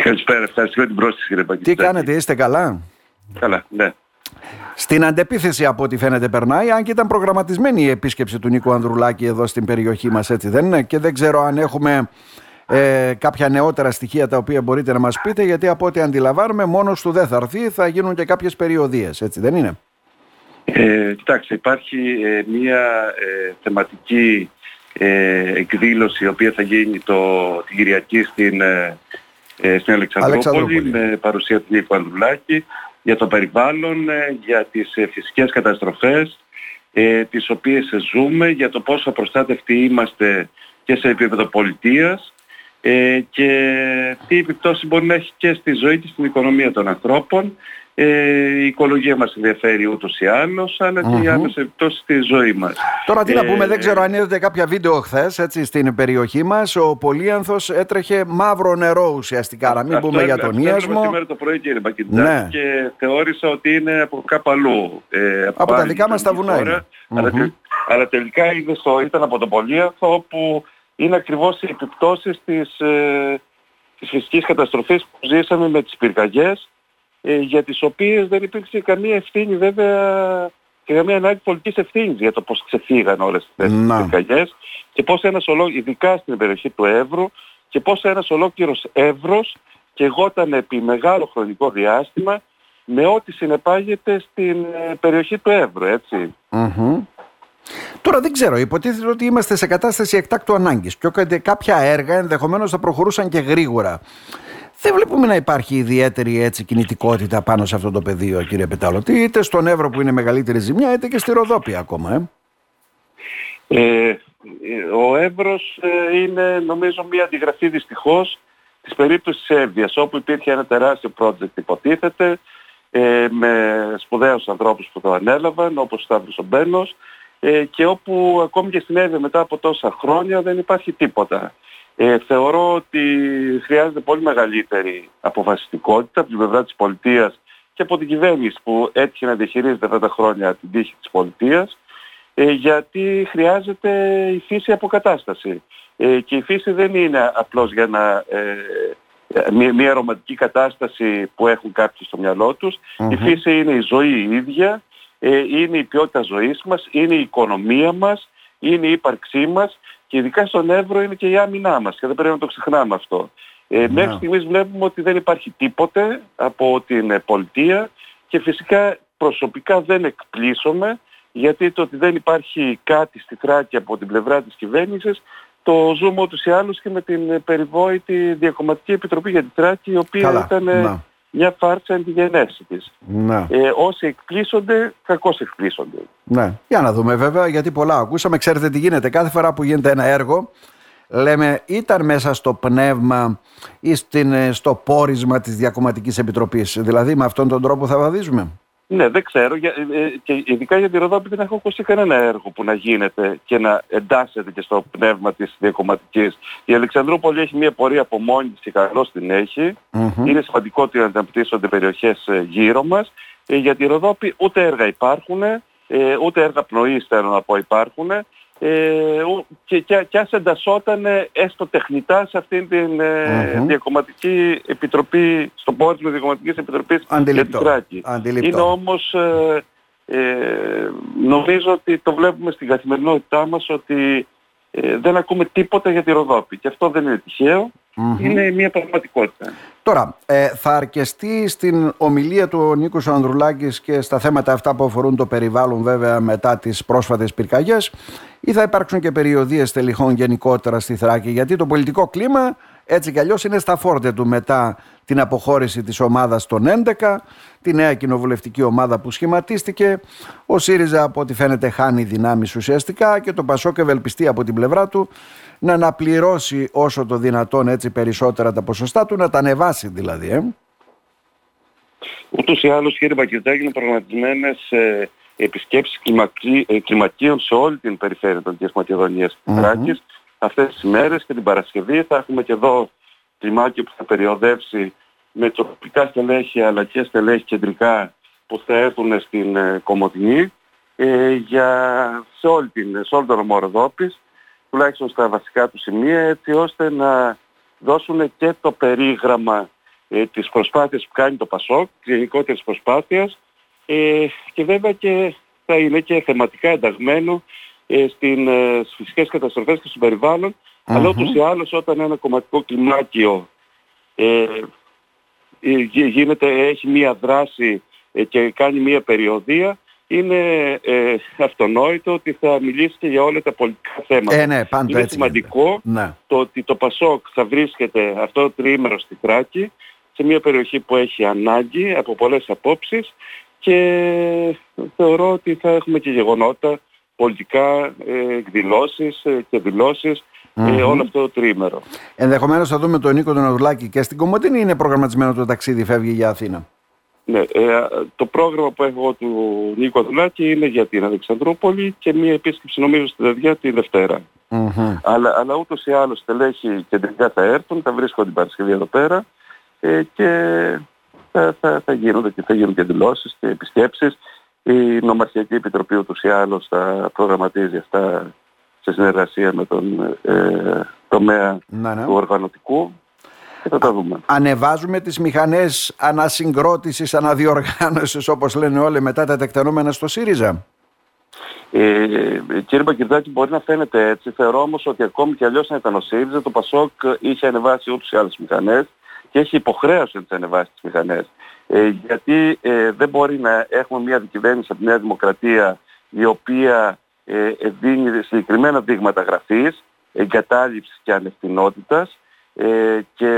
Καλησπέρα, ευχαριστώ την πρόσθεση κύριε Τι κάνετε, είστε καλά; Καλά, ναι. Στην αντεπίθεση από ό,τι φαίνεται περνάει, αν και ήταν προγραμματισμένη η επίσκεψη του Νίκου Ανδρουλάκη εδώ στην περιοχή μας, έτσι δεν είναι; Και δεν ξέρω αν έχουμε ε, κάποια νεότερα στοιχεία τα οποία μπορείτε να μας πείτε, γιατί από ό,τι αντιλαμβάνουμε μόνος του δεν θα έρθει, θα γίνουν και κάποιες περιοδίες, έτσι δεν είναι; Ε, κοιτάξτε, υπάρχει ε, μια ε, θεματική ε, εκδήλωση η οποία θα γίνει το, την Κυριακή στην, ε, στην Αλεξανδρούπολη, με παρουσία του Νίκου Ανδρουλάκη για το περιβάλλον, για τις φυσικές καταστροφές τις οποίες ζούμε, για το πόσο προστάτευτοι είμαστε και σε επίπεδο πολιτείας και τι επιπτώσεις μπορεί να έχει και στη ζωή και στην οικονομία των ανθρώπων ε, η οικολογία μας ενδιαφέρει ούτως ή άλλως, αλλά και οι άλλες επιπτώσεις στη ζωή μας. Τώρα τι να πούμε, δεν ξέρω αν είδατε κάποια βίντεο χθες στην περιοχή μας. Ο Πολύανθος έτρεχε μαύρο νερό ουσιαστικά, να μην πούμε για τον Ιασμό. σήμερα το πρωί κύριε Μπακιντζάκη ναι. και θεώρησα ότι είναι από κάπου αλλού. Ε, από, από τα δικά μας τα βουνά είναι. Αλλά, αλλά τελικά στο, ήταν από τον Πολύανθο όπου είναι ακριβώς οι επιπτώσεις της, ε, της φυσικής καταστροφής που ζήσαμε με τις πυρκαγιές ε, για τις οποίες δεν υπήρξε καμία ευθύνη βέβαια και καμία ανάγκη πολιτικής ευθύνης για το πώς ξεφύγαν όλες τις πυρκαγιές και πώς ένας ολόκληρος, ειδικά στην περιοχή του Εύρου, και πώς ένας ολόκληρος Εύρος και εγώταν επί μεγάλο χρονικό διάστημα με ό,τι συνεπάγεται στην ε, περιοχή του Εύρου, έτσι. Τώρα δεν ξέρω, υποτίθεται ότι είμαστε σε κατάσταση εκτάκτου ανάγκης και κάποια έργα ενδεχομένως θα προχωρούσαν και γρήγορα. Δεν βλέπουμε να υπάρχει ιδιαίτερη έτσι κινητικότητα πάνω σε αυτό το πεδίο, κύριε Πετάλωτη, είτε στον Εύρο που είναι μεγαλύτερη ζημιά, είτε και στη Ροδόπη ακόμα. Ε. Ε, ο Εύρος ε, είναι νομίζω μια αντιγραφή δυστυχώς της περίπτωσης Εύβοιας, όπου υπήρχε ένα τεράστιο project υποτίθεται, ε, με σπουδαίους ανθρώπους που το ανέλαβαν, όπως ο Σταύρος Ομπένος, ε, και όπου ακόμη και στην Εύβοια μετά από τόσα χρόνια δεν υπάρχει τίποτα. Ε, θεωρώ ότι χρειάζεται πολύ μεγαλύτερη αποφασιστικότητα από την πλευρά της πολιτείας και από την κυβέρνηση που έτυχε να διαχειρίζεται αυτά τα χρόνια την τύχη της πολιτείας ε, γιατί χρειάζεται η φύση αποκατάσταση. Ε, και η φύση δεν είναι απλώς για να, ε, μια, μια ρομαντική κατάσταση που έχουν κάποιοι στο μυαλό τους. Η φύση είναι η ζωή η ίδια, ε, είναι η ποιότητα ζωής μας, είναι η οικονομία μας, είναι η ύπαρξή μας και ειδικά στον Εύρο είναι και η άμυνά μας και δεν πρέπει να το ξεχνάμε αυτό. Ε, Μέχρι ναι. στιγμής βλέπουμε ότι δεν υπάρχει τίποτε από την πολιτεία και φυσικά προσωπικά δεν εκπλήσωμαι γιατί το ότι δεν υπάρχει κάτι στη Θράκη από την πλευρά της κυβέρνησης το ζούμε ούτως ή άλλως και με την περιβόητη Διακομματική Επιτροπή για τη Θράκη η οποία ήταν ναι μια φάρσα εν τη γενέση της. Ναι. Ε, όσοι εκπλήσονται, κακώς εκπλήσονται. Ναι. Για να δούμε βέβαια, γιατί πολλά ακούσαμε. Ξέρετε τι γίνεται. Κάθε φορά που γίνεται ένα έργο, λέμε ήταν μέσα στο πνεύμα ή στην, στο πόρισμα της Διακομματικής Επιτροπής. Δηλαδή με αυτόν τον τρόπο θα βαδίζουμε. Ναι, δεν ξέρω. Ε, ε, και ειδικά για τη Ροδόπη δεν έχω ακούσει κανένα έργο που να γίνεται και να εντάσσεται και στο πνεύμα της διακομματικής. Η Αλεξανδρούπολη έχει μια πορεία από μόνη της και καλώς την εχει Είναι σημαντικό ότι αναπτύσσονται περιοχές ε, γύρω μας. Για τη Ροδόπη ούτε έργα υπάρχουν, ούτε έργα πνοής θέλω να πω υπάρχουν. Ε, και, και, και ας εντασσόταν έστω τεχνητά σε αυτήν την ε, διακομματική επιτροπή, στο πόρισμα διακομματικής επιτροπής για τη Θράκη. Είναι όμως, ε, ε, νομίζω ότι το βλέπουμε στην καθημερινότητά μας ότι ε, δεν ακούμε τίποτα για τη Ροδόπη. Και αυτό δεν είναι είναι μια πραγματικότητα. Τώρα, ε, θα αρκεστεί στην ομιλία του ο Νίκος Ανδρουλάκης και στα θέματα αυτά που αφορούν το περιβάλλον βέβαια μετά τις πρόσφατες πυρκαγιές ή θα υπάρξουν και περιοδίες τελειχών γενικότερα στη Θράκη; Γιατί το πολιτικό κλίμα έτσι κι αλλιώς είναι στα φόρτε του μετά την αποχώρηση της ομάδας των 11, τη νέα κοινοβουλευτική ομάδα που σχηματίστηκε. Ο ΣΥΡΙΖΑ από ό,τι φαίνεται χάνει δυνάμεις ουσιαστικά και το Πασόκ ευελπιστεί από την πλευρά του να αναπληρώσει όσο το δυνατόν έτσι περισσότερα τα ποσοστά του, να τα ανεβάσει δηλαδή. Ε. Ούτως ή άλλως κύριε Μπακυρτάκη είναι προγραμματισμένες ε, επισκέψεις κλιμακί, ε, κλιμακίων σε όλη την περιφέρεια των Δυτικής Μακεδονίας mm-hmm. Αυτές τις ημέρες και την Παρασκευή. Θα έχουμε και εδώ κλιμάκιο που θα περιοδεύσει με τοπικά στελέχη αλλά και στελέχη κεντρικά που θα έρθουν στην ε, Κομωτινή ε, για, σε, όλη την, σε όλο τον τουλάχιστον στα βασικά του σημεία, έτσι ώστε να δώσουν και το περίγραμμα ε, τις προσπάθειες που κάνει το ΠΑΣΟΚ, τις γενικότερες προσπάθειες ε, και βέβαια και θα είναι και θεματικά ενταγμένο ε, στην, ε, στις φυσικές καταστροφές και στο περιβαλλον αλλά ούτως ή άλλως όταν ένα κομματικό κλιμάκιο ε, ε γίνεται, έχει μία δράση και κάνει μία περιοδία είναι ε, αυτονόητο ότι θα μιλήσει και για όλα τα πολιτικά θέματα. Ε, ναι, πάντα είναι σημαντικό ναι. το ότι το ΠΑΣΟΚ θα βρίσκεται αυτό το τριήμερο στη Θράκη σε μια περιοχή που έχει ανάγκη από πολλές απόψεις και θεωρώ ότι θα έχουμε και γεγονότα πολιτικά ε, εκδηλώσεις ε, και δηλώσεις ε, όλο αυτό το τρίμερο. Ενδεχομένως θα δούμε τον Νίκο τον Αδουλάκη και στην Κομωτινή είναι προγραμματισμένο το ταξίδι, φεύγει για Αθήνα. Ναι, ε, το πρόγραμμα που έχω του Νίκο Αδουλάκη είναι για την Αλεξανδρούπολη και μια επίσκεψη νομίζω στη Δεδιά τη Δευτέρα. Mm-hmm. Αλλά, αλλά ούτως ή άλλως τελέχη κεντρικά θα έρθουν, θα βρίσκονται την Παρασκευή εδώ πέρα ε, και θα, θα, θα γίνονται και θα γίνουν και δηλώσεις και επισκέψεις. Η Νομαρχιακή Επιτροπή ούτως ή άλλως θα προγραμματίζει αυτά σε συνεργασία με τον ε, τομέα ναι, ναι. του οργανωτικού και θα τα δούμε. Ανεβάζουμε τις μηχανές ανασυγκρότησης, αναδιοργάνωσης όπως λένε όλοι μετά τα τεκτενόμενα στο ΣΥΡΙΖΑ; Ε, κύριε Μπακυρδάκη, μπορεί να φαίνεται έτσι. Θεωρώ όμως ότι ακόμη και αλλιώς να ήταν ο ΣΥΡΙΖΑ, το ΠΑΣΟΚ είχε ανεβάσει ούτως ή άλλες μηχανές και έχει υποχρέωση να τις ανεβάσει τις μηχανές. Ε, γιατί ε, δεν μπορεί να έχουμε μια δικυβέρνηση από τη Νέα Δημοκρατία η οποία ε, δίνει συγκεκριμένα δείγματα γραφής, εγκατάλειψης και ανευθυνότητας ε, και,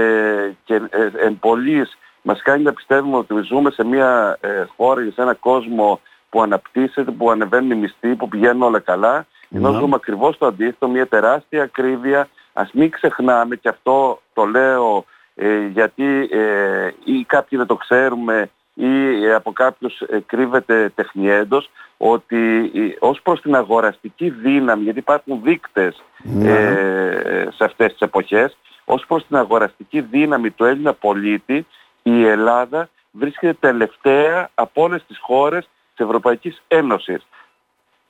και ε, εν πολλής μας κάνει να πιστεύουμε ότι ζούμε σε μια ε, χώρα, σε ένα κόσμο που αναπτύσσεται, που ανεβαίνουν οι μισθοί, που πηγαίνουν όλα καλά. Ενώ ναι. ζούμε ακριβώς το αντίθετο, μια τεράστια ακρίβεια. Ας μην ξεχνάμε, και αυτό το λέω ε, γιατί ε, ή κάποιοι δεν το ξέρουμε ή από κάποιους ε, κρύβεται τεχνιέντος ότι ως προς την αγοραστική δύναμη, γιατί υπάρχουν δείκτες ναι. ε, σε αυτές τις εποχές, ως προς την αγοραστική δύναμη του Έλληνα πολίτη, η Ελλάδα βρίσκεται τελευταία από όλες τις χώρες της Ευρωπαϊκής Ένωσης.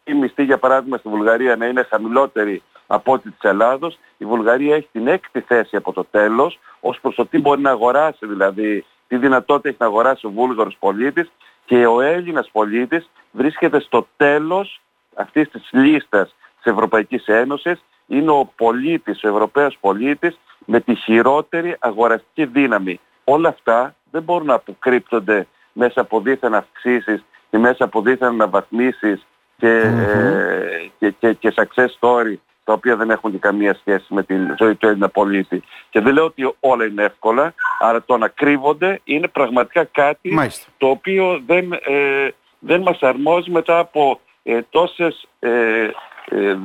Η μισθή για παράδειγμα στη Βουλγαρία να είναι χαμηλότερη από ό,τι της Ελλάδος. Η Βουλγαρία έχει την έκτη θέση από το τέλος, ως προς το τι μπορεί να αγοράσει δηλαδή, τι δυνατότητα έχει να αγοράσει ο Βούλγαρος πολίτης και ο Έλληνας πολίτης βρίσκεται στο τέλος αυτής της λίστας της Ευρωπαϊκής Ένωσης, είναι ο πολίτης, ο Ευρωπαίος πολίτης με τη χειρότερη αγοραστική δύναμη. Όλα αυτά δεν μπορούν να αποκρύπτονται μέσα από δίθεν αυξήσεις και μέσα από δίθεν αναβαθμίσεις και, ε, και, και, και success story τα οποία δεν έχουν και καμία σχέση με την ζωή του Έλληνα πολίτη. Και δεν λέω ότι όλα είναι εύκολα, αλλά το να κρύβονται είναι πραγματικά κάτι το οποίο δεν, ε, δεν μας αρμόζει μετά από ε, τόσες ε, ε,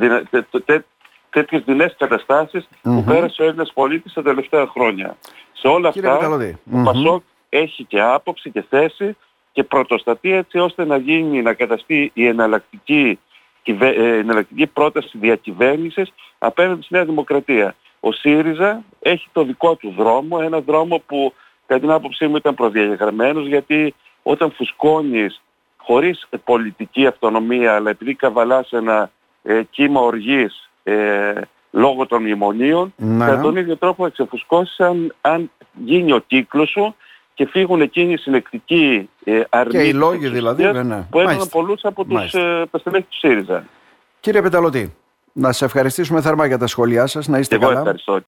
τέτοιες δεινές που πέρασε ο Έλληνας πολίτης τα τελευταία χρόνια. Σε όλα Κύριε αυτά ο Πασόκ έχει και άποψη και θέση και πρωτοστατεί έτσι ώστε να γίνει, να καταστεί η εναλλακτική ε, εναλλακτική πρόταση διακυβέρνησης απέναντι στη Νέα Δημοκρατία. Ο ΣΥΡΙΖΑ έχει το δικό του δρόμο, ένα δρόμο που κατά την άποψή μου ήταν προδιαγεγραμμένος γιατί όταν φουσκώνεις χωρίς πολιτική αυτονομία αλλά επειδή καβαλάς ένα ε, κύμα οργής ε, λόγω των μνημονίων, ναι. κατά τον ίδιο τρόπο θα ξεφουσκώσεις αν, αν γίνει ο κύκλος σου και φύγουν εκείνοι οι συνεκτικοί ε, αρνητικοί και οι λόγοι δηλαδή, ναι. που έχουν πολλούς από τους ε, του ΣΥΡΙΖΑ. Κύριε Πεταλωτή, να σε ευχαριστήσουμε θερμά για τα σχόλιά σας, να είστε Εγώ καλά. Ευχαριστώ.